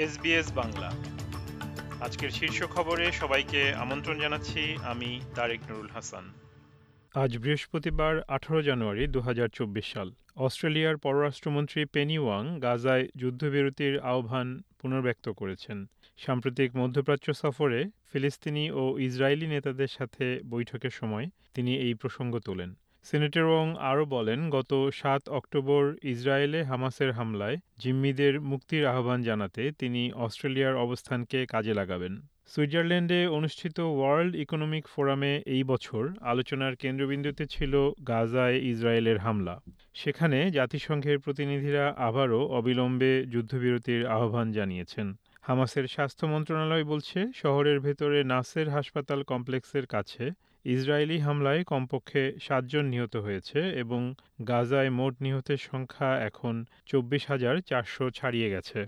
SBS Bangla. আজকের শীর্ষ খবরে সবাইকে আমন্ত্রণ জানাচ্ছি, আমি তারেক নুরুল হাসান। আজ বৃহস্পতিবার, আঠারো জানুয়ারি দু হাজার চব্বিশ সাল। অস্ট্রেলিয়ার পররাষ্ট্রমন্ত্রী পেনি ওয়াং গাজায় যুদ্ধবিরতির আহ্বান পুনর্ব্যক্ত করেছেন। সাম্প্রতিক মধ্যপ্রাচ্য সফরে ফিলিস্তিনি ও ইসরায়েলি নেতাদের সাথে বৈঠকের সময় তিনি এই প্রসঙ্গ তোলেন। সিনেটর ওং আরও বলেন, গত সাত অক্টোবর ইসরায়েলে হামাসের হামলায় জিম্মিদের মুক্তির আহ্বান জানাতে তিনি অস্ট্রেলিয়ার অবস্থানকে কাজে লাগাবেন। সুইজারল্যান্ডে অনুষ্ঠিত ওয়ার্ল্ড ইকোনমিক ফোরামে এই বছর আলোচনার কেন্দ্রবিন্দুতে ছিল গাজায় ইসরায়েলের হামলা। সেখানে জাতিসংঘের প্রতিনিধিরা আবারও অবিলম্বে যুদ্ধবিরতির আহ্বান জানিয়েছেন। হামাসের স্বাস্থ্য মন্ত্রণালয় বলছে, শহরের ভেতরে নাসের হাসপাতাল কমপ্লেক্সের কাছে ইসরায়েলি হামলায় কমপক্ষে সাতজন নিহত হয়েছে এবং গাজায় মোট নিহতের সংখ্যা এখন চব্বিশ হাজার চারশো ছাড়িয়ে গেছে।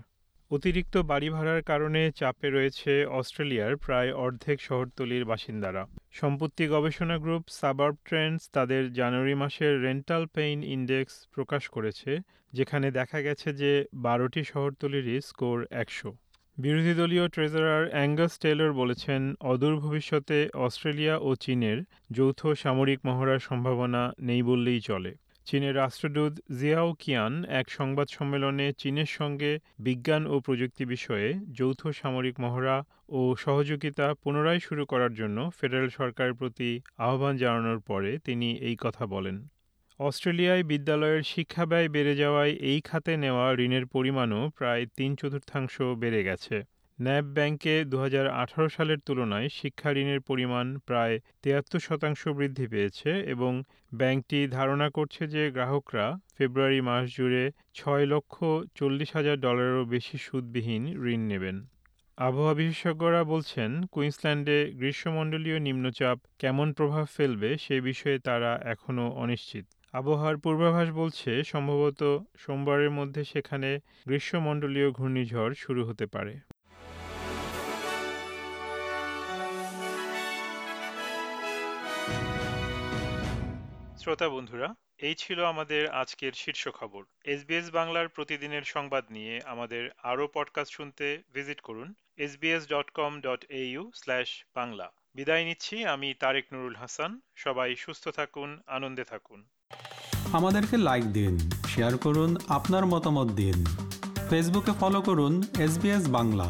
অতিরিক্ত বাড়ি ভাড়ার কারণে চাপে রয়েছে অস্ট্রেলিয়ার প্রায় অর্ধেক শহরতলির বাসিন্দারা। সম্পত্তি গবেষণা গ্রুপ সাবার্ব ট্রেন্ডস তাদের জানুয়ারি মাসের রেন্টাল পেইন ইন্ডেক্স প্রকাশ করেছে, যেখানে দেখা গেছে যে বারোটি শহরতলিরই স্কোর একশো। বিরোধী দলীয় ট্রেজারার অ্যাঙ্গাস টেলর বলেছেন, অদূর ভবিষ্যতে অস্ট্রেলিয়া ও চীনের যৌথ সামরিক মহড়ার সম্ভাবনা নেই বললেই চলে। চীনের রাষ্ট্রদূত জিয়াও কিয়ান এক সংবাদ সম্মেলনে চীনের সঙ্গে বিজ্ঞান ও প্রযুক্তি বিষয়ে যৌথ সামরিক মহড়া ও সহযোগিতা পুনরায় শুরু করার জন্য ফেডারেল সরকারের প্রতি আহ্বান জানানোর পরে তিনি এই কথা বলেন। অস্ট্রেলিয়ায় বিদ্যালয়ের শিক্ষা ব্যয় বেড়ে যাওয়ায় এই খাতে নেওয়া ঋণের পরিমাণও প্রায় তিন চতুর্থাংশ বেড়ে গেছে। ন্যাব ব্যাংকে দু হাজার আঠারো সালের তুলনায় শিক্ষা ঋণের পরিমাণ প্রায় তিয়াত্তর শতাংশ বৃদ্ধি পেয়েছে এবং ব্যাংকটি ধারণা করছে যে গ্রাহকরা ফেব্রুয়ারি মাস জুড়ে ছয় লক্ষ চল্লিশ হাজার ডলারেরও বেশি সুদবিহীন ঋণ নেবেন। আবহাওয়া বিশেষজ্ঞরা বলছেন, কুইন্সল্যান্ডে গ্রীষ্মমণ্ডলীয় নিম্নচাপ কেমন প্রভাব ফেলবে সে বিষয়ে তারা এখনও অনিশ্চিত। আবহাওয়ার পূর্বাভাস বলছে, সম্ভবত সোমবারের মধ্যে সেখানে গ্রীষ্মমণ্ডলীয় ঘূর্ণিঝড় শুরু হতে পারে। শ্রোতা বন্ধুরা, এই ছিল আমাদের আজকের শীর্ষ খবর। এসবিএস বাংলার প্রতিদিনের সংবাদ নিয়ে আমাদের আরও পডকাস্ট শুনতে ভিজিট করুন SBS dot com dot Bangla. বিদায় নিচ্ছি, আমি তারেক নুরুল হাসান। সবাই সুস্থ থাকুন, আনন্দে থাকুন। আমাদেরকে লাইক দিন শেয়ার করুন, আপনার মতামত দিন। ফেসবুকে ফলো করুন এস বাংলা